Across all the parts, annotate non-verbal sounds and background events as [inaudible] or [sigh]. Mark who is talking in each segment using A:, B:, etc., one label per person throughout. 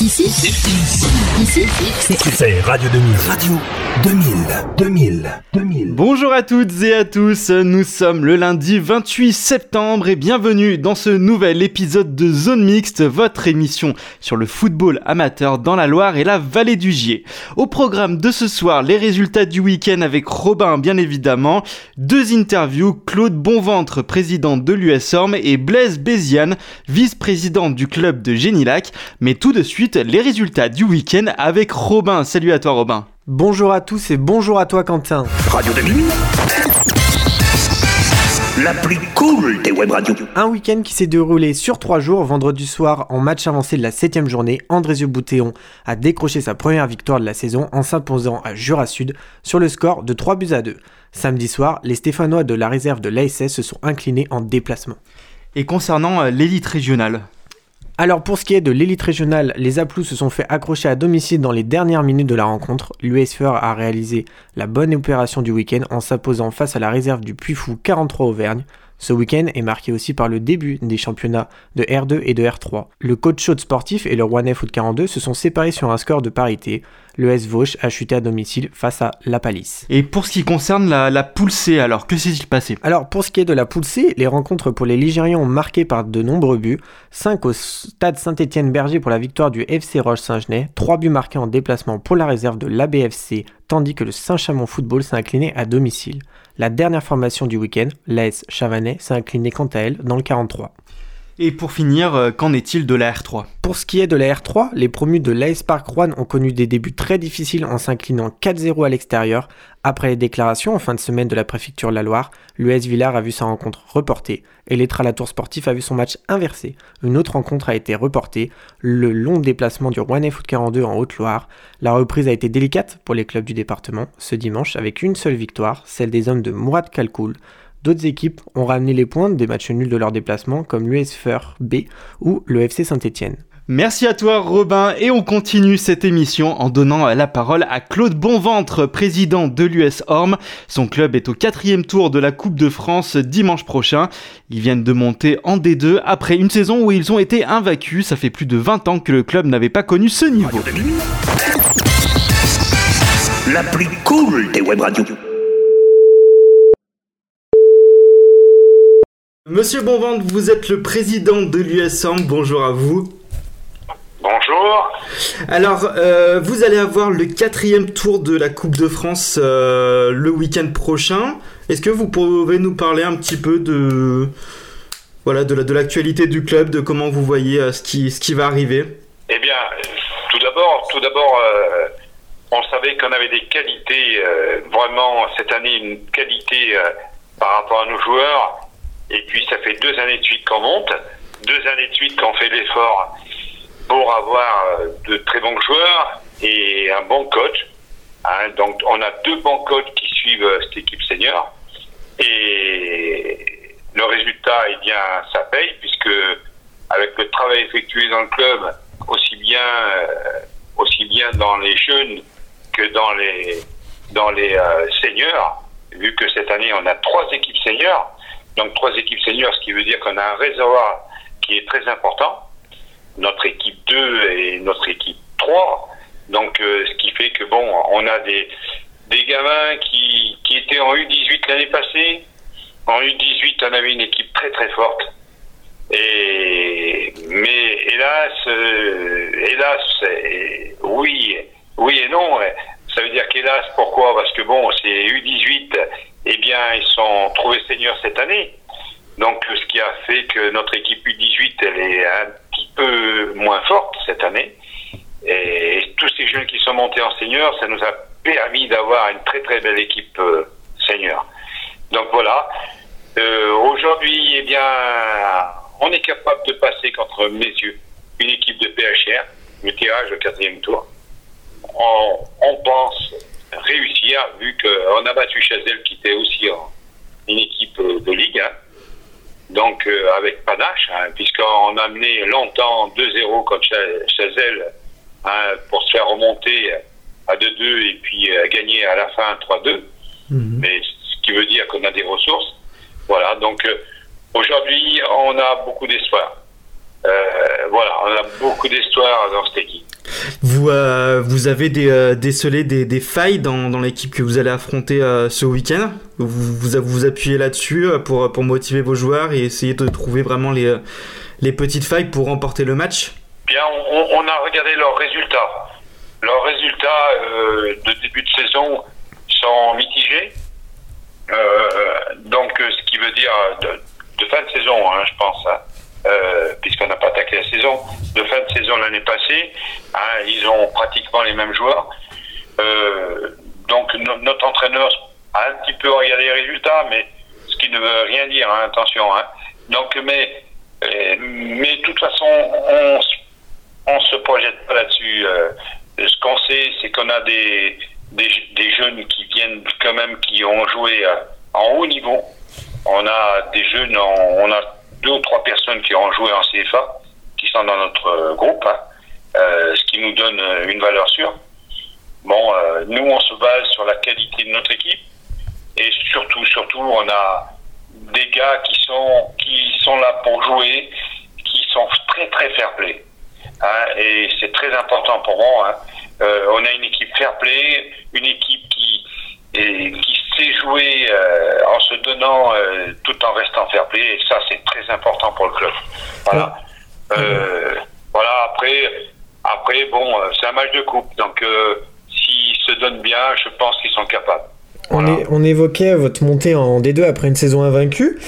A: Ici, ici,
B: c'est Radio 2000. Radio 2000, 2000, 2000.
C: Bonjour à toutes et à tous, nous sommes le lundi 28 septembre et bienvenue dans ce nouvel épisode de Zone Mixte, votre émission sur le football amateur dans la Loire et la vallée du Gier. Au programme de ce soir, les résultats du week-end avec Robin bien évidemment, deux interviews, Claude Bonventre, président de l'US Orme et Blaise Béziane, vice-président du club de Génilac, mais tout de suite les résultats du week-end avec Robin. Salut à toi Robin.
D: Bonjour à tous et bonjour à toi Quentin.
B: Radio 2000. La plus cool des web radios.
D: Un week-end qui s'est déroulé sur trois jours. Vendredi soir, en match avancé de la 7 journée, Andrésio Boutéon a décroché sa première victoire de la saison en s'imposant à Jura Sud sur le score de 3 buts à 2. Samedi soir, les Stéphanois de la réserve de l'ASS se sont inclinés en déplacement.
C: Et concernant euh, l'élite régionale,
D: alors pour ce qui est de l'élite régionale, les Aplous se sont fait accrocher à domicile dans les dernières minutes de la rencontre. l'USFR a réalisé la bonne opération du week-end en s'imposant face à la réserve du Puy-Fou 43 Auvergne. Ce week-end est marqué aussi par le début des championnats de R2 et de R3. Le coach chaud sportif et le Rouennais Foot 42 se sont séparés sur un score de parité. Le S Vauche a chuté à domicile face à La Palisse.
C: Et pour ce qui concerne la, la poule C, alors que s'est-il passé?
D: Alors pour ce qui est de la poule C, les rencontres pour les Ligériens ont marqué par de nombreux buts. 5 au stade Saint-Étienne-Berger pour la victoire du FC Roche-Saint-Genès, 3 buts marqués en déplacement pour la réserve de l'ABFC, tandis que le Saint-Chamond Football s'est incliné à domicile. La dernière formation du week-end, l'AS Chavanais, s'est inclinée quant à elle dans le 43.
C: Et pour finir, euh, qu'en est-il de la R3
D: Pour ce qui est de la R3, les promus de l'AS Park Rouen ont connu des débuts très difficiles en s'inclinant 4-0 à l'extérieur. Après les déclarations en fin de semaine de la préfecture de la Loire, l'US Villars a vu sa rencontre reportée et l'Etra-Latour Sportif a vu son match inversé. Une autre rencontre a été reportée, le long déplacement du Rouennais Foot 42 en Haute-Loire. La reprise a été délicate pour les clubs du département ce dimanche avec une seule victoire, celle des hommes de Mourad Kalkoul. D'autres équipes ont ramené les points des matchs nuls de leur déplacement comme l'USFR B ou le FC Saint-Etienne.
C: Merci à toi Robin et on continue cette émission en donnant la parole à Claude Bonventre, président de l'US Orme. Son club est au quatrième tour de la Coupe de France dimanche prochain. Ils viennent de monter en D2 après une saison où ils ont été invaincus. Ça fait plus de 20 ans que le club n'avait pas connu ce niveau.
B: La plus cool des web radios.
C: Monsieur Bonventre, vous êtes le président de l'USM. Bonjour à vous.
E: Bonjour.
C: Alors, euh, vous allez avoir le quatrième tour de la Coupe de France euh, le week-end prochain. Est-ce que vous pouvez nous parler un petit peu de voilà de l'actualité du club, de comment vous voyez euh, ce qui ce qui va arriver?
E: Eh bien, tout d'abord, tout d'abord, on savait qu'on avait des qualités vraiment cette année une qualité par rapport à nos joueurs et puis ça fait deux années de suite qu'on monte, deux années de suite qu'on fait l'effort pour avoir euh, de très bons joueurs et un bon coach. Hein. donc on a deux bons coachs qui suivent euh, cette équipe senior. Et le résultat, eh bien, ça paye puisque avec le travail effectué dans le club, aussi bien, euh, aussi bien dans les jeunes que dans les, dans les seniors, vu que cette année on a trois équipes seniors, donc trois équipes seniors, ce qui veut dire qu'on a un réservoir qui est très important. Notre équipe 2 et notre équipe 3. Donc euh, ce qui fait que bon, on a des, des gamins qui, qui étaient en U18 l'année passée. En U18, on avait une équipe très très forte. Et mais hélas, euh, hélas, oui, oui et non. Ça veut dire qu'hélas, pourquoi? Parce que bon, c'est U18 eh bien, ils sont trouvés seniors cette année. Donc, ce qui a fait que notre équipe U18, elle est un petit peu moins forte cette année. Et tous ces jeunes qui sont montés en seniors, ça nous a permis d'avoir une très très belle équipe euh, senior. Donc voilà. Euh, Aujourd'hui, eh bien, on est capable de passer contre mes yeux une équipe de PHR, le tirage au quatrième tour. On, on pense réussir, vu qu'on a battu Chazelle, qui était aussi en, une équipe de ligue, hein. donc euh, avec panache, hein, puisqu'on a mené longtemps 2-0 contre Chazelle hein, pour se faire remonter à 2-2 et puis euh, gagner à la fin 3-2. Mhm. Mais ce qui veut dire qu'on a des ressources. Voilà, donc euh, aujourd'hui, on a beaucoup d'espoir. voilà, on a beaucoup d'espoir dans cette équipe.
C: Vous, euh, vous avez décelé des, des, failles dans, l'équipe que vous allez affronter ce week-end? Vous, vous, appuyez là-dessus pour, motiver vos joueurs et essayer de trouver vraiment les, petites failles pour remporter le match?
E: Bien, on, a regardé leurs résultats. Leurs résultats de début de saison sont mitigés. donc, ce qui veut dire de, de fin de saison, hein, je pense. Hein. Euh, puisqu'on n'a pas attaqué la saison, de fin de saison l'année passée. Hein, ils ont pratiquement les mêmes joueurs. Euh, donc notre entraîneur a un petit peu regardé les résultats, mais ce qui ne veut rien dire, hein, attention. Hein. Donc, mais, euh, mais de toute façon, on, on se projette pas là-dessus. Ce qu'on sait, c'est qu'on a des, des, des, jeunes qui viennent quand même, qui ont joué en haut niveau. On a des jeunes, on a deux ou trois personnes qui ont joué en CFA, qui sont dans notre euh, groupe, hein, euh, ce qui nous donne euh, une valeur sûre. Bon, nous, on se base sur la qualité de notre équipe et surtout, surtout, on a des gars qui sont qui sont là pour jouer, qui sont très très fair play. Hein, et c'est très important pour moi. Hein. on a une équipe fair play, une équipe qui et qui sait jouer euh, en se donnant euh, tout en restant fair play et ça c'est très important pour le club. Voilà. Euh, voilà après après bon c'est un match de coupe donc s'ils se donnent bien je pense qu'ils sont capables.
D: On, est, on, évoquait votre montée en D2 après une saison invaincue.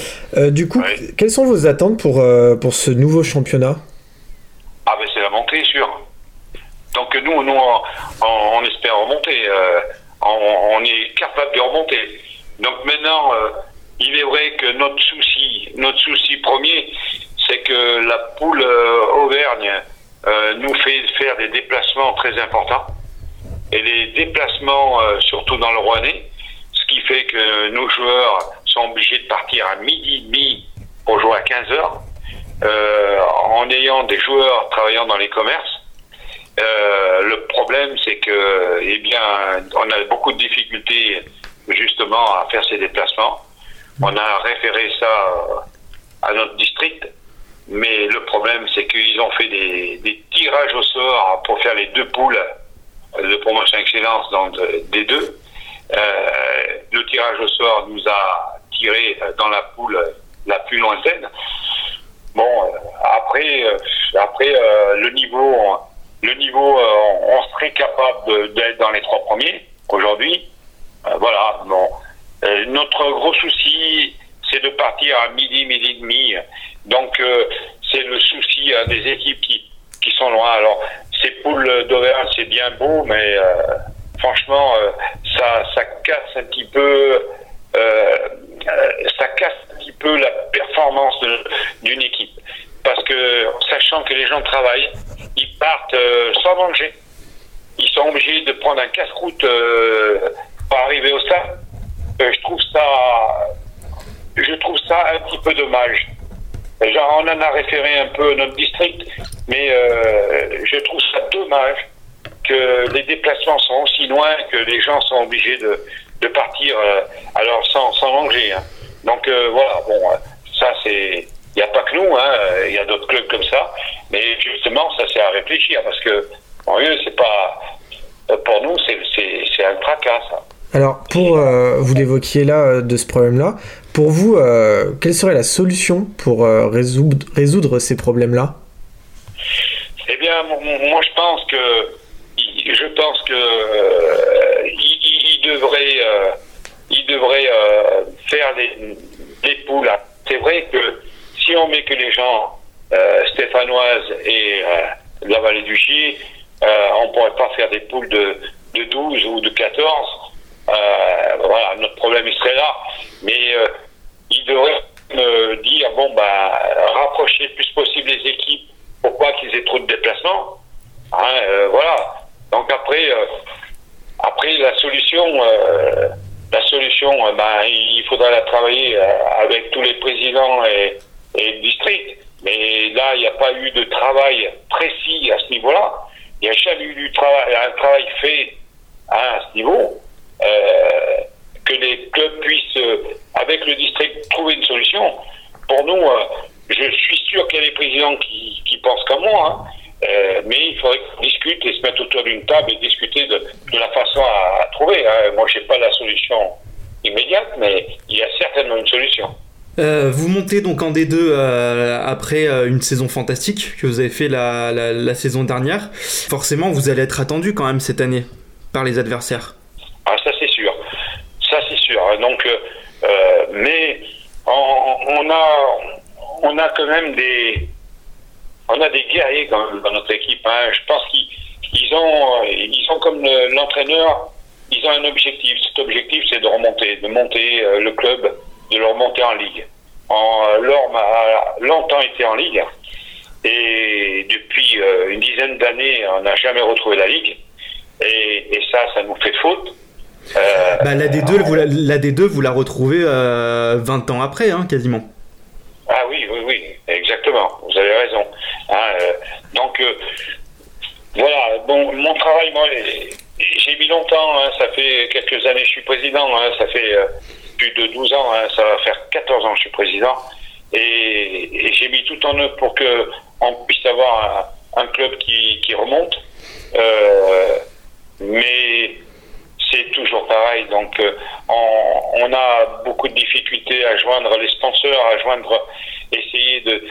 D: du coup, quelles sont vos attentes pour, pour ce nouveau championnat?
E: Ah ben c'est la montée, sûr. Donc nous, nous on, on, on espère remonter on, est capable de remonter. Donc maintenant, euh, il est vrai que notre souci, notre souci premier, c'est que la poule euh, Auvergne euh, nous fait faire des déplacements très importants. Et les déplacements, surtout dans le Rouennais, ce qui fait que nos joueurs sont obligés de partir à midi et demi pour jouer à 15 heures, en ayant des joueurs travaillant dans les commerces. Euh, le problème, c'est que, eh bien, on a beaucoup de difficultés justement à faire ces déplacements. On a référé ça euh, à notre district, mais le problème, c'est qu'ils ont fait des, tirages au sort pour faire les deux poules de promotion excellence dans des deux. Euh, le tirage au sort nous a tiré dans la poule la plus lointaine. Bon, après, après le niveau le niveau, euh, on serait capable d'être dans les trois premiers aujourd'hui. Euh, voilà. Bon, euh, notre gros souci, c'est de partir à midi, midi et demi. Donc, c'est le souci des équipes qui, qui sont loin. Alors, ces poules d'Auvergne, c'est bien beau, mais franchement, ça, ça casse un petit peu. ça casse un petit peu la performance d'une équipe. Parce que, sachant que les gens travaillent, ils partent euh, sans manger. Ils sont obligés de prendre un casse-croûte euh, pour arriver au stade. Euh, je trouve ça, je trouve ça un petit peu dommage. Genre, on en a référé un peu notre district, mais je trouve ça dommage que les déplacements sont aussi loin que les gens sont obligés de, de partir alors sans, sans manger. Hein. Donc voilà, bon, ça c'est il n'y a pas que nous, hein, il y a d'autres clubs comme ça. Mais justement, ça c'est à réfléchir parce que, en mieux, c'est pas. Pour nous, c'est un tracas, ça.
D: Alors, pour euh, vous l'évoquiez là euh, de ce problème-là, pour vous, euh, quelle serait la solution pour résoudre, résoudre ces problèmes-là?
E: Eh bien, moi, je pense que je pense que il, devrait il devrait faire des, des poules. C'est vrai que si on met que les gens euh, stéphanoises et euh, la vallée du Chier, euh, on ne pourrait pas faire des poules de, de 12 ou de 14. voilà, notre problème il serait là. Mais il devrait me dire bon bah rapprocher le plus possible les équipes pour pas qu'ils aient trop de déplacements. Hein, voilà. Donc après, après la solution la solution, ben, il faudra la travailler avec tous les présidents et, et district. Mais là, il n'y a pas eu de travail précis à ce niveau-là. Il n'y a jamais eu du travail, un travail fait à ce niveau. Euh, que les clubs puissent, euh, avec le district, trouver une solution. Pour nous, euh, je suis sûr qu'il y a des présidents qui, pensent comme moi, hein. mais il faudrait qu'on discute et se mettent autour d'une table et discuter de, la façon à, trouver. Hein. Moi, je n'ai pas la solution immédiate, mais il y a certainement une solution.
C: Euh, vous montez donc en D2 euh, après euh, une saison fantastique que vous avez fait la, saison dernière. Forcément, vous allez être attendu quand même cette année par les adversaires.
E: Ah, ça c'est sûr. Ça c'est sûr. Donc, mais on, a, on a quand même des, on a des guerriers dans notre équipe. Hein. Je pense qu'ils ont, ils sont comme l'entraîneur. Ils ont un objectif. Cet objectif, c'est de remonter, de monter le club de le remonter en Ligue. En, L'Orme a longtemps été en Ligue et depuis euh, une dizaine d'années, on n'a jamais retrouvé la Ligue. Et, ça, ça nous fait faute.
C: Euh, bah, la, D2, vous la, la, D2, vous la retrouvez 20 euh, ans après, hein, quasiment.
E: Ah oui, oui, oui, exactement. Vous avez raison. Hein, donc, voilà, bon, mon travail, moi, j'ai mis longtemps, hein, ça fait quelques années, je suis président, ça fait plus de 12 ans, hein, ça va faire 14 ans que je suis président, et, j'ai mis tout en œuvre pour que on puisse avoir un, club qui, remonte. Euh, mais c'est toujours pareil. Donc, euh, on, a beaucoup de difficultés à joindre les sponsors, à joindre, essayer de,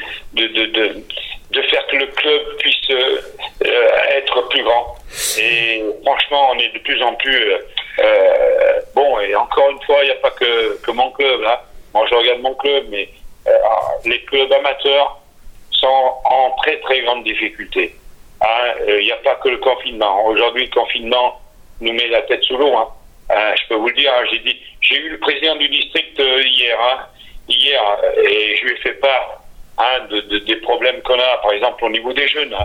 E: faire que le club puisse euh, être plus grand. Et franchement, on est de plus en plus euh, bon, et encore une fois, il n'y a pas que, que mon club. Là. Moi, je regarde mon club, mais euh, les clubs amateurs sont en très très grande difficulté. Hein. Euh, il n'y a pas que le confinement. Aujourd'hui, le confinement nous met la tête sous l'eau. Hein. je peux vous le dire, hein, j'ai dit, j'ai eu le président du district hier, hein, hier, et je lui ai fait part de, de, des problèmes qu'on a, par exemple au niveau des jeunes.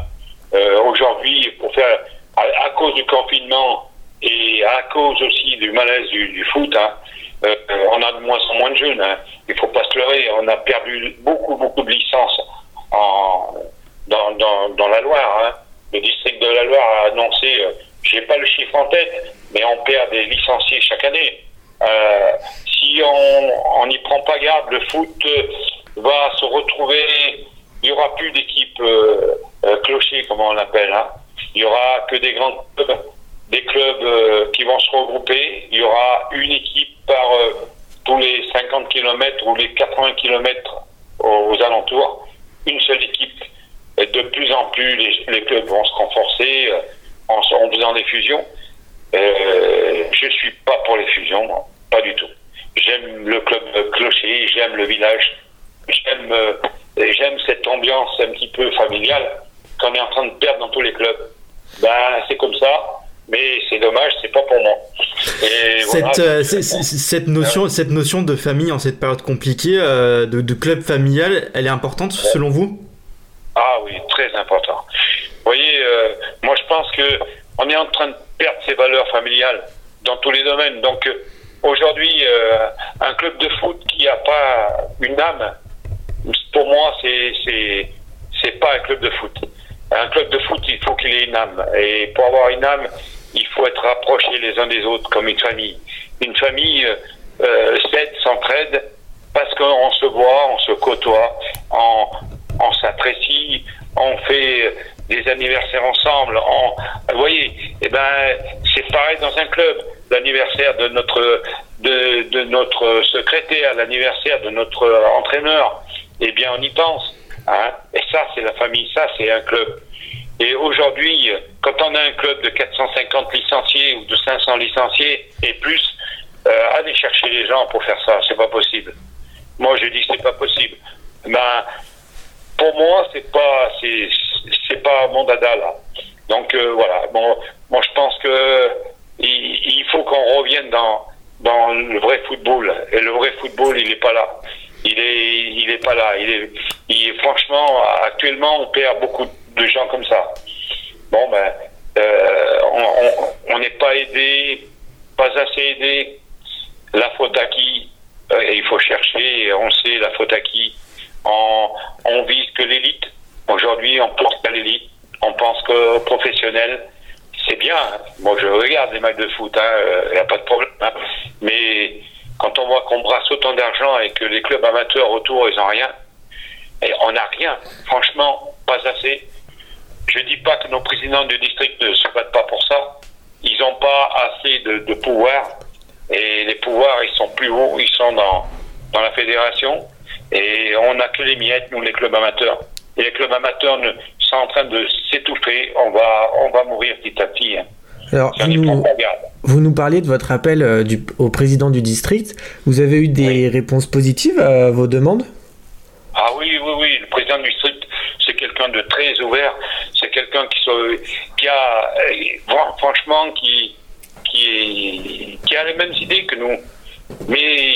E: Aujourd'hui, pour faire, à, cause du confinement, et à cause aussi du malaise du, foot, hein, euh, on a de moins en moins de jeunes. Hein. Il faut pas se leurrer. On a perdu beaucoup, beaucoup de licences en, dans, la Loire. Hein. Le district de la Loire a annoncé, euh, j'ai pas le chiffre en tête, mais on perd des licenciés chaque année. Euh, si on n'y prend pas garde, le foot va se retrouver. Il n'y aura plus d'équipe euh, euh, clocher, comme on l'appelle. Hein. Il y aura que des grands clubs des clubs euh, qui vont se regrouper. Il y aura une équipe par euh, tous les 50 km ou les 80 km aux, alentours. Une seule équipe. De plus en plus, les, clubs vont se renforcer euh, en, faisant des fusions. je ne suis pas pour les fusions, pas du tout. J'aime le club clocher, j'aime le village, j'aime j'aime cette ambiance un petit peu familiale qu'on est en train de perdre dans tous les clubs. Ben, c'est comme ça mais c'est dommage, c'est pas pour moi.
C: cette, euh, cette, notion, cette notion de famille en cette période compliquée, euh, de, club familial, elle est importante selon vous?
E: Ah oui, très important. Vous voyez, euh, moi je pense que on est en train de perdre ces valeurs familiales dans tous les domaines. Donc aujourd'hui, un club de foot qui n'a pas une âme, pour moi, c'est c'est pas un club de foot. Un club de foot, il faut qu'il ait une âme. Et pour avoir une âme, il faut être rapprochés les uns des autres comme une famille. Une famille euh, s'aide, s'entraide, parce qu'on se voit, on se côtoie, on, on s'apprécie, on fait des anniversaires ensemble. On, vous voyez, eh ben, c'est pareil dans un club. L'anniversaire de notre de, de notre secrétaire, l'anniversaire de notre entraîneur, eh bien, on y pense. Hein. Et ça, c'est la famille, ça, c'est un club. Et aujourd'hui, quand on a un club de 450 licenciés ou de 500 licenciés et plus, euh, aller chercher les gens pour faire ça, c'est pas possible. Moi, je dis que c'est pas possible. Ben, pour moi, c'est pas, c'est, pas mon dada là. Donc euh, voilà. Bon, moi, je pense que il, faut qu'on revienne dans dans le vrai football. Et le vrai football, il est pas là. Il est, il est pas là. Il est, il est franchement, actuellement, on perd beaucoup de de gens comme ça. Bon, ben, euh, on n'est pas aidé, pas assez aidé. La faute à qui? Euh, Il faut chercher, on sait la faute à qui. On, on vise que l'élite. Aujourd'hui, on pense qu'à l'élite. On pense que professionnel, c'est bien. Moi, je regarde les matchs de foot, il hein, n'y a pas de problème. Hein. Mais quand on voit qu'on brasse autant d'argent et que les clubs amateurs autour, ils n'ont rien, et on n'a rien. Franchement, pas assez je dis pas que nos présidents du district ne se battent pas pour ça. Ils n'ont pas assez de, de, pouvoir. Et les pouvoirs, ils sont plus hauts, ils sont dans, dans la fédération. Et on n'a que les miettes, nous, les clubs amateurs. Et les clubs amateurs ne, sont en train de s'étouffer. On va, on va mourir petit à petit. Hein.
D: Alors, vous nous, vous nous, parliez de votre appel euh, du, au président du district. Vous avez eu des oui. réponses positives à vos demandes?
E: Ah oui, oui, oui. Le président du district, quelqu'un de très ouvert. C'est quelqu'un qui, qui a, euh, franchement, qui, qui, a les mêmes idées que nous. Mais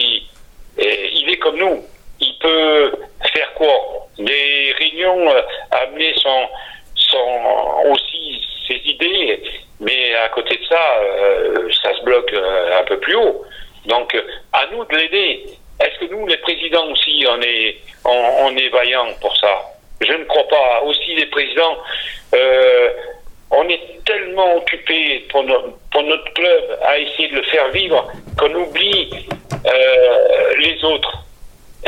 E: il est comme nous. Il peut faire quoi? Des réunions, euh, amener son, son, aussi ses idées, mais à côté de ça, euh, ça se bloque euh, un peu plus haut. Donc, à nous de l'aider. Est-ce que nous, les présidents aussi, on est, on, on est vaillants pour ça? Je ne crois pas. Aussi, les présidents, euh, on est tellement occupés pour, pour, notre club à essayer de le faire vivre qu'on oublie euh, les autres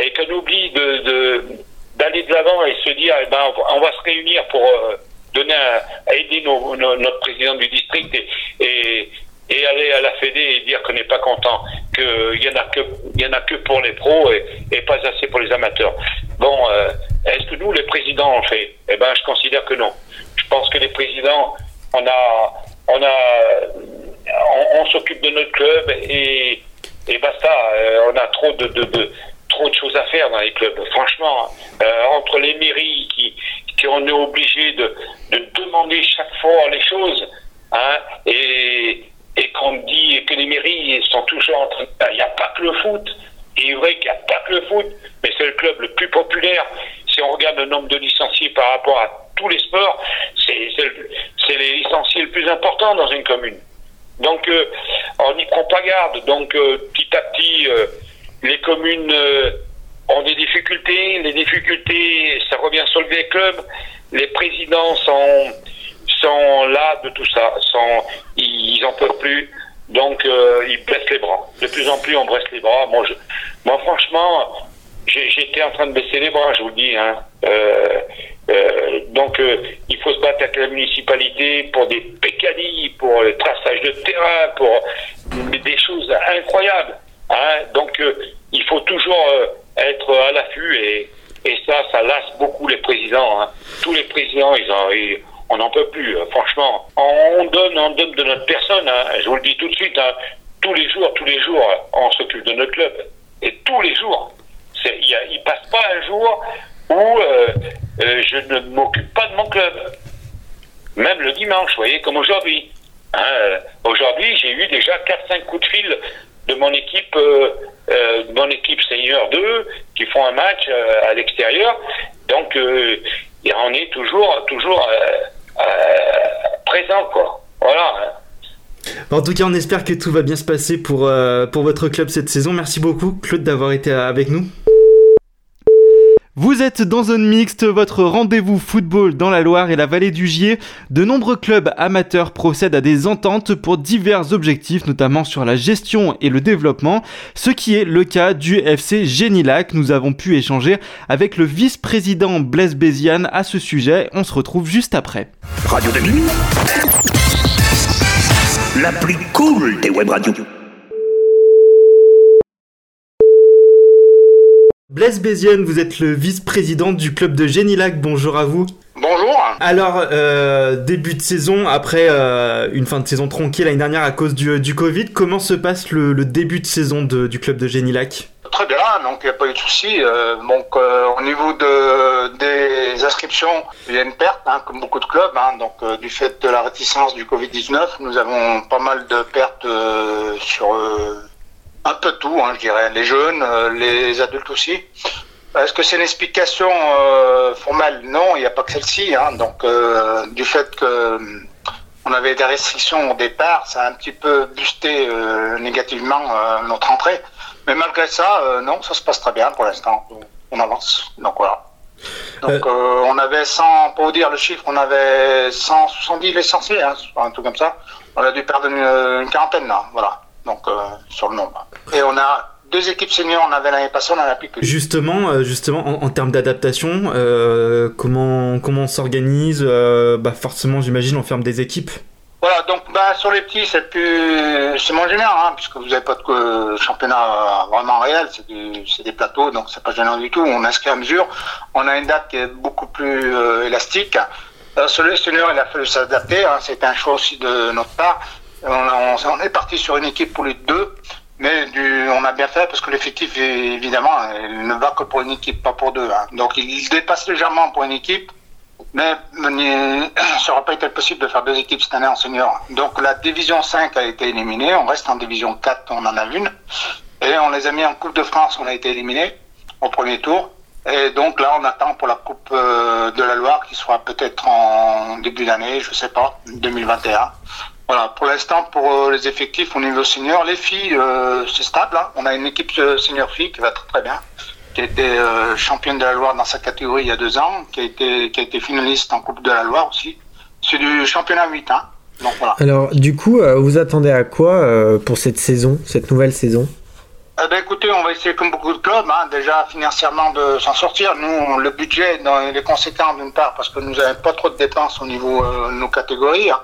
E: et qu'on oublie d'aller de l'avant et se dire, eh ben, on va se réunir pour euh, donner aider notre président du district et, et, aller à la Fédé et dire qu'on n'est pas content, qu'il y en a que il y en a que pour les pros et, pas assez pour les amateurs. Bon, euh, est-ce que nous les présidents on fait? Eh ben, je considère que non. Je pense que les présidents, on a, on a, on, s'occupe de notre club et, et basta. Euh, on a trop de trop de choses à faire dans les clubs. Franchement, euh, entre les mairies qui, qui on est obligé de, de demander chaque fois les choses, hein, et, et qu'on dit que les mairies Il n'y a pas que le foot. Il est vrai qu'il n'y a pas que le foot, mais c'est le club le plus populaire. Si on regarde le nombre de licenciés par rapport à tous les sports, c'est les licenciés le plus important dans une commune. Donc, euh, on n'y prend pas garde. Donc, euh, petit à petit, euh, les communes ont des difficultés. Les difficultés, ça revient sur le vieux club. Les présidents sont, là de tout ça. Ils en peuvent plus. Donc, ils baissent les bras. De plus en plus, on baisse les bras. Moi, moi franchement, j'étais en train de baisser les bras, je vous le dis. Hein. Euh, euh, donc, euh, il faut se battre avec la municipalité pour des pécadilles, pour le traçage de terrain, pour des choses incroyables. Hein. Donc, il faut toujours être à l'affût et, ça, ça lasse beaucoup les présidents. Hein. Tous les présidents, ils ont, on n'en peut plus, franchement. On donne, on donne de notre personne. Hein. Je vous le dis tout de suite. Hein. Tous les jours, tous les jours, on s'occupe de notre club. Et tous les jours. Il ne passe pas un jour où euh, euh, je ne m'occupe pas de mon club. Même le dimanche, vous voyez, comme aujourd'hui. Hein, aujourd'hui, j'ai eu déjà 4-5 coups de fil de mon équipe, euh, de mon équipe senior 2 qui font un match à l'extérieur. Donc, on est toujours, toujours présent, quoi. Voilà. Hein.
C: En tout cas, on espère que tout va bien se passer pour, euh, pour votre club cette saison. Merci beaucoup, Claude, d'avoir été avec nous. Vous êtes dans Zone Mixte, votre rendez-vous football dans la Loire et la vallée du Gier. De nombreux clubs amateurs procèdent à des ententes pour divers objectifs, notamment sur la gestion et le développement, ce qui est le cas du FC Génilac. Nous avons pu échanger avec le vice-président Blaise Béziane à ce sujet. On se retrouve juste après.
B: Radio 2000 La plus cool des web radios.
C: Blaise Bézienne, vous êtes le vice-président du club de Génilac. Bonjour à vous.
F: Bonjour.
C: Alors, euh, début de saison, après euh, une fin de saison tronquée l'année dernière à cause du, du, Covid, comment se passe le, le début de saison de, du club de Génilac?
F: Très bien, donc il n'y a pas eu de souci. Euh, donc euh, au niveau de, des inscriptions, il y a une perte, hein, comme beaucoup de clubs. Hein, donc euh, du fait de la réticence du Covid-19, nous avons pas mal de pertes sur un peu tout, hein, je dirais. Les jeunes, les adultes aussi. Est-ce que c'est une explication euh, formelle? Non, il n'y a pas que celle-ci. Hein. Donc, euh, du fait que on avait des restrictions au départ, ça a un petit peu boosté euh, négativement notre entrée. Mais malgré ça, non, ça se passe très bien pour l'instant. On avance. Donc voilà. Donc on avait 100, pour vous dire le chiffre, on avait 170 licenciés, hein, un truc comme ça. On a dû perdre une, une quarantaine là, voilà. Donc sur le nombre. Et on a deux équipes seniors on avait l'année passée, on n'en a plus que deux.
C: Justement, euh, justement en, en termes d'adaptation, euh, comment, comment on s'organise euh, bah Forcément, j'imagine, on ferme des équipes.
F: Voilà, donc bah, sur les petits, c'est plus, c'est moins gênant, hein, puisque vous n'avez pas de euh, championnat vraiment réel, c'est, du- c'est des plateaux, donc c'est pas gênant du tout. On inscrit à mesure. On a une date qui est beaucoup plus euh, élastique. Euh, sur les seniors, il a fallu s'adapter. Hein, c'était un choix aussi de notre part. On, a- on, est parti sur une équipe pour les deux, mais on a bien fait parce que l'effectif, évidemment, il ne va que pour une équipe, pas pour deux. hein. Donc il, il se dépasse légèrement pour une équipe. Mais [coughs] ça n'aura pas été possible de faire deux équipes cette année en senior. Donc la division 5 a été éliminée, on reste en division 4, on en a une. Et on les a mis en Coupe de France, on a été éliminé au premier tour. Et donc là, on attend pour la Coupe euh, de la Loire qui sera peut-être en début d'année, je sais pas, 2021. Voilà, pour l'instant, pour euh, les effectifs au niveau senior, les filles, euh, c'est stable. hein. On a une équipe euh, senior fille qui va très très bien qui a été euh, championne de la Loire dans sa catégorie il y a deux ans, qui a été, qui a été finaliste en Coupe de la Loire aussi. C'est du championnat 8 hein. Donc voilà.
D: Alors, du coup, vous attendez à quoi pour cette saison, cette nouvelle saison?
F: Eh ben, écoutez, on va essayer comme beaucoup de clubs, hein, déjà financièrement de s'en sortir. Nous, le budget dans, il est conséquent d'une part parce que nous n'avons pas trop de dépenses au niveau euh, de nos catégories. hein.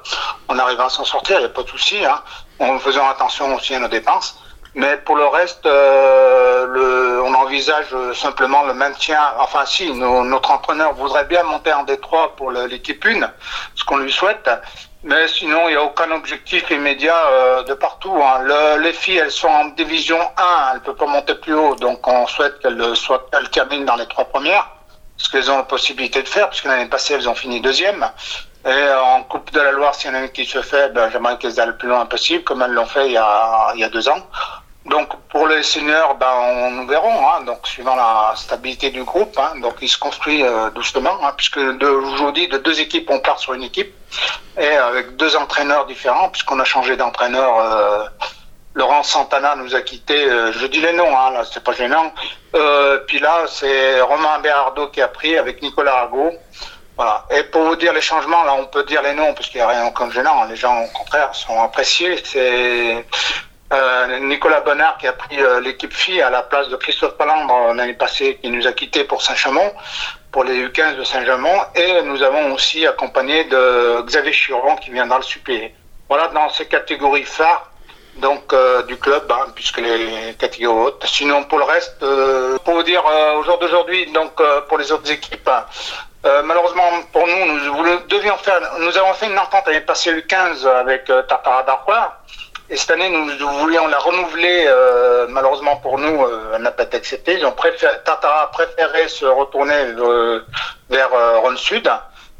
F: On arrivera à s'en sortir, il n'y a pas de souci. Hein, en faisant attention aussi à nos dépenses. Mais pour le reste, euh, on envisage simplement le maintien. Enfin, si, notre entraîneur voudrait bien monter en Détroit pour le- l'équipe 1, ce qu'on lui souhaite. Mais sinon, il n'y a aucun objectif immédiat euh, de partout. hein. Le- les filles, elles sont en division 1, elles ne peuvent pas monter plus haut. Donc, on souhaite qu'elles terminent dans les trois premières, ce qu'elles ont la possibilité de faire, puisque l'année passée, elles ont fini deuxième. Et en Coupe de la Loire, s'il y en a une qui se fait, ben, j'aimerais qu'elles aillent le plus loin possible, comme elles l'ont fait il y, a, il y a deux ans. Donc pour les seniors, ben, on, nous verrons, hein, donc suivant la stabilité du groupe. Hein, donc il se construit euh, doucement, hein, puisque aujourd'hui de deux équipes, on part sur une équipe, et avec deux entraîneurs différents, puisqu'on a changé d'entraîneur. euh, Laurent Santana nous a quittés, euh, je dis les noms, hein, là c'est pas gênant. Euh, puis là c'est Romain Berardo qui a pris avec Nicolas Arago. Voilà. Et pour vous dire les changements, là on peut dire les noms parce qu'il n'y a rien comme gênant. Les gens au contraire sont appréciés. C'est euh, Nicolas Bonnard qui a pris euh, l'équipe fille à la place de Christophe Palandre euh, l'année passée qui nous a quittés pour Saint-Chamond, pour les U15 de Saint-Chamond. Et nous avons aussi accompagné de Xavier Chiron qui viendra le suppléer. Voilà dans ces catégories phares donc du club, hein, puisque les catégories hautes. Sinon pour le reste, pour vous dire au jour d'aujourd'hui, donc pour les autres équipes, euh, malheureusement pour nous, nous avons fait une entente l'année passée U15 avec Tartara. Et cette année, nous, voulions la renouveler. euh, malheureusement pour nous, euh, elle n'a pas été acceptée. Ils ont Tartara a préféré se retourner euh, vers Rhône Sud.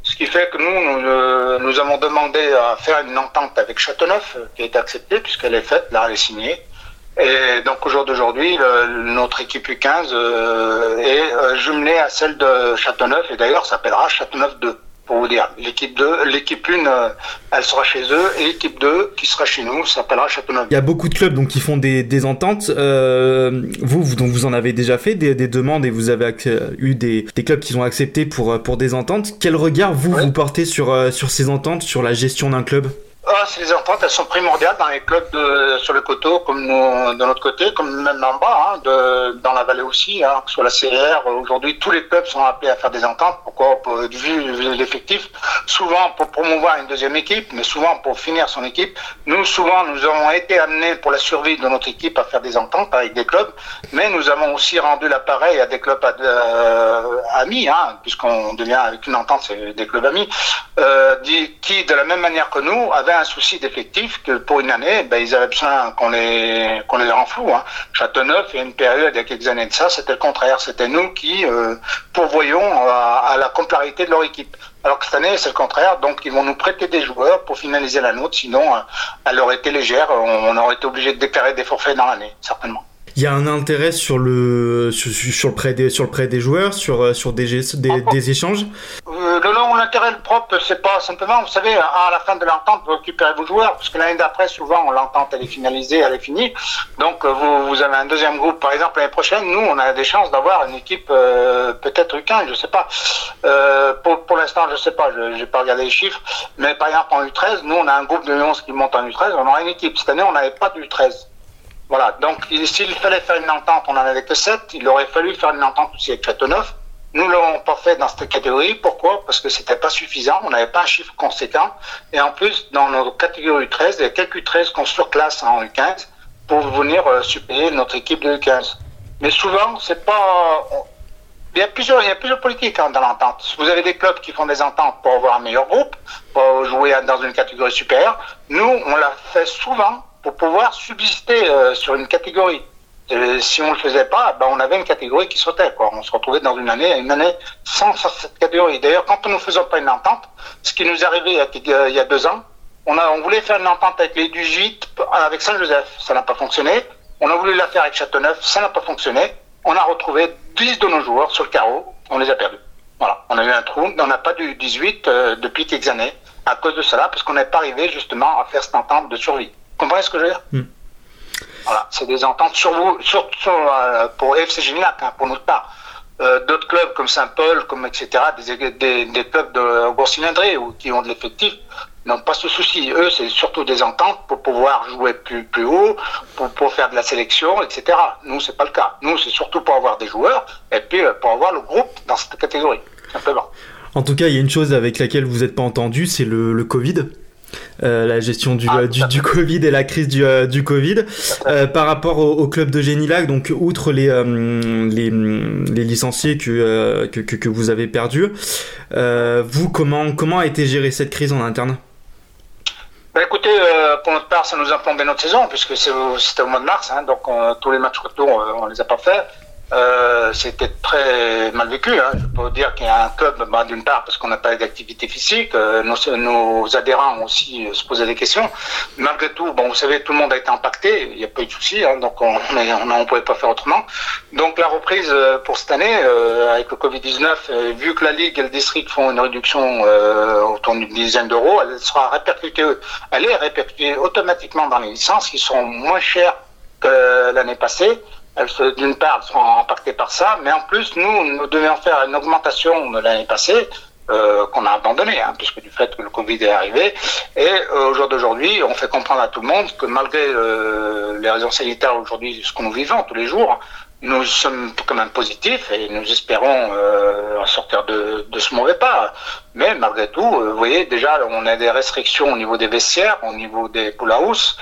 F: Ce qui fait que nous, nous, avons demandé à faire une entente avec Châteauneuf, qui a été acceptée puisqu'elle est faite, là, elle est signée. Et donc au jour d'aujourd'hui, notre équipe U15 euh, est jumelée à celle de Châteauneuf et d'ailleurs s'appellera Châteauneuf 2 pour vous dire. L'équipe 2, l'équipe 1, euh, elle sera chez eux et l'équipe 2 qui sera chez nous s'appellera Châteauneuf.
C: Il y a beaucoup de clubs donc qui font des, des ententes. Euh, vous, vous, donc vous en avez déjà fait des, des demandes et vous avez ac- eu des, des clubs qui ont accepté pour, pour des ententes. Quel regard vous vous portez sur, euh, sur ces ententes, sur la gestion d'un club?
F: Ah, ces ententes, elles sont primordiales dans les clubs sur le coteau, comme nous, de notre côté, comme même en bas, hein, dans la vallée aussi, hein, sur la CR. Aujourd'hui, tous les clubs sont appelés à faire des ententes. Pourquoi? Pour- Vu, vu l'effectif, souvent pour promouvoir une deuxième équipe, mais souvent pour finir son équipe. Nous, souvent, nous avons été amenés pour la survie de notre équipe à faire des ententes avec des clubs, mais nous avons aussi rendu l'appareil à des clubs euh, amis, hein, puisqu'on devient avec une entente, c'est des clubs amis, euh, qui, de la même manière que nous, avaient un souci d'effectif, que pour une année, ben, ils avaient besoin qu'on les, renfloue. Hein. Châteauneuf, il y une période, il y a quelques années de ça, c'était le contraire. C'était nous qui euh, pourvoyons à, la complémentarité de leur équipe. Alors que cette année, c'est le contraire. Donc, ils vont nous prêter des joueurs pour finaliser la nôtre. Sinon, euh, elle aurait été légère. On aurait été obligé de déclarer des forfaits dans l'année, certainement.
C: Il y a un intérêt sur le, sur, sur le, prêt des, sur le prêt des joueurs, sur, euh, sur des, des, des échanges
F: Euh, le long, l'intérêt propre, c'est pas simplement, vous savez, à la fin de l'entente, vous récupérez vos joueurs, parce que l'année d'après, souvent, l'entente, elle est finalisée, elle est finie. Donc, euh, vous, vous avez un deuxième groupe. Par exemple, l'année prochaine, nous, on a des chances d'avoir une équipe, euh, peut-être U15, je sais pas. Euh, pour pour l'instant, je sais pas, je j'ai pas regardé les chiffres. Mais par exemple, en U13, nous, on a un groupe de 11 qui monte en U13, on aura une équipe. Cette année, on n'avait pas de U13. Voilà, donc s'il fallait faire une entente, on n'en avait que 7, il aurait fallu faire une entente aussi avec Châteauneuf. Nous ne l'avons pas fait dans cette catégorie. Pourquoi? Parce que c'était pas suffisant, on n'avait pas un chiffre conséquent. Et en plus, dans nos catégories 13 il y a quelques 13 qu'on surclasse en U15 pour venir euh, supplier notre équipe de U15. Mais souvent, c'est pas. Il y a plusieurs, il y a plusieurs politiques hein, dans l'entente. Vous avez des clubs qui font des ententes pour avoir un meilleur groupe, pour jouer dans une catégorie supérieure. Nous, on l'a fait souvent pour pouvoir subsister euh, sur une catégorie. Et si on ne le faisait pas, ben on avait une catégorie qui sautait. Quoi. On se retrouvait dans une année, une année sans, cette catégorie. D'ailleurs, quand nous ne faisons pas une entente, ce qui nous est arrivé il y a, il y a deux ans, on, a, on voulait faire une entente avec les 18, avec Saint-Joseph, ça n'a pas fonctionné. On a voulu la faire avec Châteauneuf, ça n'a pas fonctionné. On a retrouvé 10 de nos joueurs sur le carreau, on les a perdus. Voilà, on a eu un trou, on n'a pas du 18 euh, depuis quelques années à cause de cela, parce qu'on n'est pas arrivé justement à faire cette entente de survie. Vous comprenez ce que je veux dire hmm. Voilà, c'est des ententes sur vous, surtout euh, pour FC Génilac, hein, pour notre part. Euh, d'autres clubs comme Saint-Paul, comme etc., des, des, clubs de Gourcylindré ou qui ont de l'effectif, n'ont pas ce souci. Eux, c'est surtout des ententes pour pouvoir jouer plus, plus haut, pour, pour faire de la sélection, etc. Nous, c'est pas le cas. Nous, c'est surtout pour avoir des joueurs et puis euh, pour avoir le groupe dans cette catégorie, simplement.
C: En tout cas, il y a une chose avec laquelle vous n'êtes pas entendu, c'est le, le Covid. Euh, la gestion du, ah, du, du, Covid et la crise du, euh, du Covid. Euh, par rapport au, club de Génilac, donc outre les, les, les, licenciés que, que, que, vous avez perdus, vous, comment, comment a été gérée cette crise en interne?
F: Bah écoutez, pour notre part, ça nous a plombé notre saison, puisque c'était au mois de mars, hein, donc tous les matchs retour, on les a pas faits. Euh, c'était très mal vécu. Hein. Je peux dire qu'il y a un club, bah, d'une part parce qu'on n'a pas d'activité physique, euh, nos, adhérents aussi euh, se posé des questions. Malgré tout, vous savez, tout le monde a été impacté, il n'y a pas eu de souci, hein, donc on [laughs] ne pouvait pas faire autrement. Donc la reprise pour cette année, avec le Covid-19, vu que la Ligue et le district font une réduction autour d'une dizaine d'euros, elle sera répercutée, elle est répercutée automatiquement dans les licences qui sont moins chères que l'année passée d'une part, elles seront impactées par ça, mais en plus, nous, nous devions faire une augmentation de l'année passée, euh, qu'on a abandonné, hein, puisque du fait que le Covid est arrivé. Et euh, au jour d'aujourd'hui, on fait comprendre à tout le monde que malgré euh, les raisons sanitaires aujourd'hui, ce que nous vivons tous les jours, nous sommes quand même positifs et nous espérons euh, sortir de, ce mauvais pas. Mais malgré tout, euh, vous voyez, déjà, on a des restrictions au niveau des vestiaires, au niveau des pool house.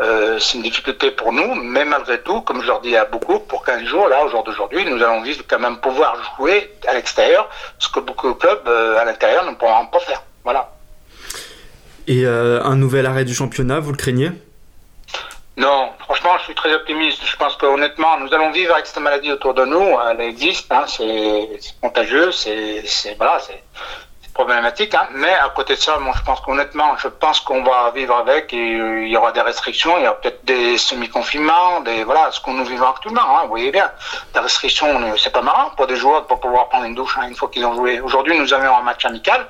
F: Euh, c'est une difficulté pour nous, mais malgré tout, comme je leur dis à beaucoup, pour 15 jours, là, au jour d'aujourd'hui, nous allons vivre quand même pouvoir jouer à l'extérieur, ce que beaucoup de clubs euh, à l'intérieur ne pourront pas faire. Voilà.
C: Et un nouvel arrêt du championnat, vous le craignez?
F: Non, franchement, je suis très optimiste. Je pense qu'honnêtement, nous allons vivre avec cette maladie autour de nous. Elle existe, hein, c'est contagieux, c'est voilà, problématique. Hein. Mais à côté de ça, moi, je pense qu'honnêtement, je pense qu'on va vivre avec et euh, il y aura des restrictions, il y aura peut-être des semi-confinements, des voilà, ce qu'on nous vivons actuellement. Hein, vous voyez bien, des restrictions, c'est pas marrant pour des joueurs de pouvoir prendre une douche hein, une fois qu'ils ont joué. Aujourd'hui, nous avions un match amical.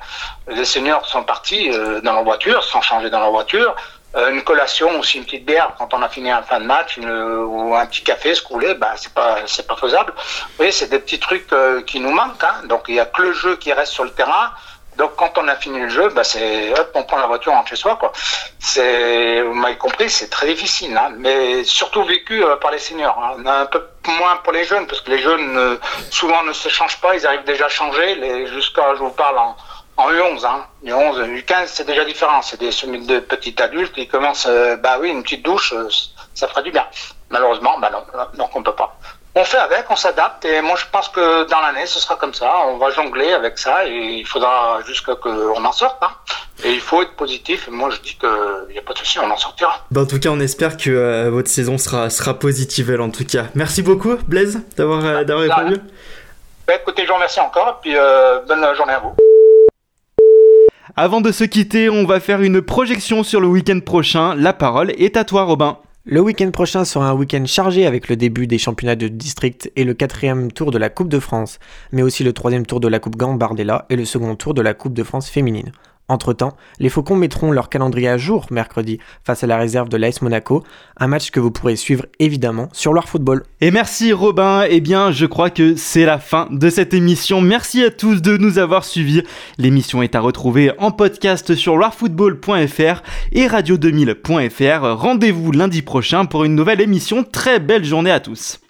F: Les seniors sont partis euh, dans leur voiture, sans changer dans leur voiture. Euh, une collation aussi une petite bière quand on a fini un fin de match ou un petit café se couler bah c'est pas c'est pas faisable vous voyez c'est des petits trucs qui nous manquent hein. donc il y a que le jeu qui reste sur le terrain donc quand on a fini le jeu, bah c'est hop, on prend la voiture, on chez soi quoi. C'est, vous m'avez compris, c'est très difficile, hein, mais surtout vécu euh, par les seniors. Hein. Un peu moins pour les jeunes, parce que les jeunes souvent ne se changent pas, ils arrivent déjà à changer. Les, jusqu'à, je vous parle en, en U11, hein. U11, U15, c'est déjà différent. C'est des de petits adultes qui commencent, euh, bah oui, une petite douche, euh, ça fera du bien. Malheureusement, bah non, donc on peut pas on fait avec, on s'adapte et moi je pense que dans l'année ce sera comme ça, on va jongler avec ça et il faudra juste qu'on en sorte. Hein. Et il faut être positif et moi je dis qu'il n'y a pas de souci, on en sortira.
C: Bah, en tout cas on espère que euh, votre saison sera, sera positive elle en tout cas. Merci beaucoup Blaise d'avoir euh, d'avoir répondu.
F: Bah, écoutez, je vous remercie encore et puis euh, bonne journée à vous.
C: Avant de se quitter, on va faire une projection sur le week-end prochain. La parole est à toi Robin.
D: Le week-end prochain sera un week-end chargé avec le début des championnats de district et le quatrième tour de la Coupe de France, mais aussi le troisième tour de la Coupe Gambardella et le second tour de la Coupe de France féminine. Entre-temps, les Faucons mettront leur calendrier à jour mercredi face à la réserve de l'AS Monaco, un match que vous pourrez suivre évidemment sur leur football.
C: Et merci Robin, eh bien je crois que c'est la fin de cette émission. Merci à tous de nous avoir suivis. L'émission est à retrouver en podcast sur loirefootball.fr et radio2000.fr. Rendez-vous lundi prochain pour une nouvelle émission. Très belle journée à tous.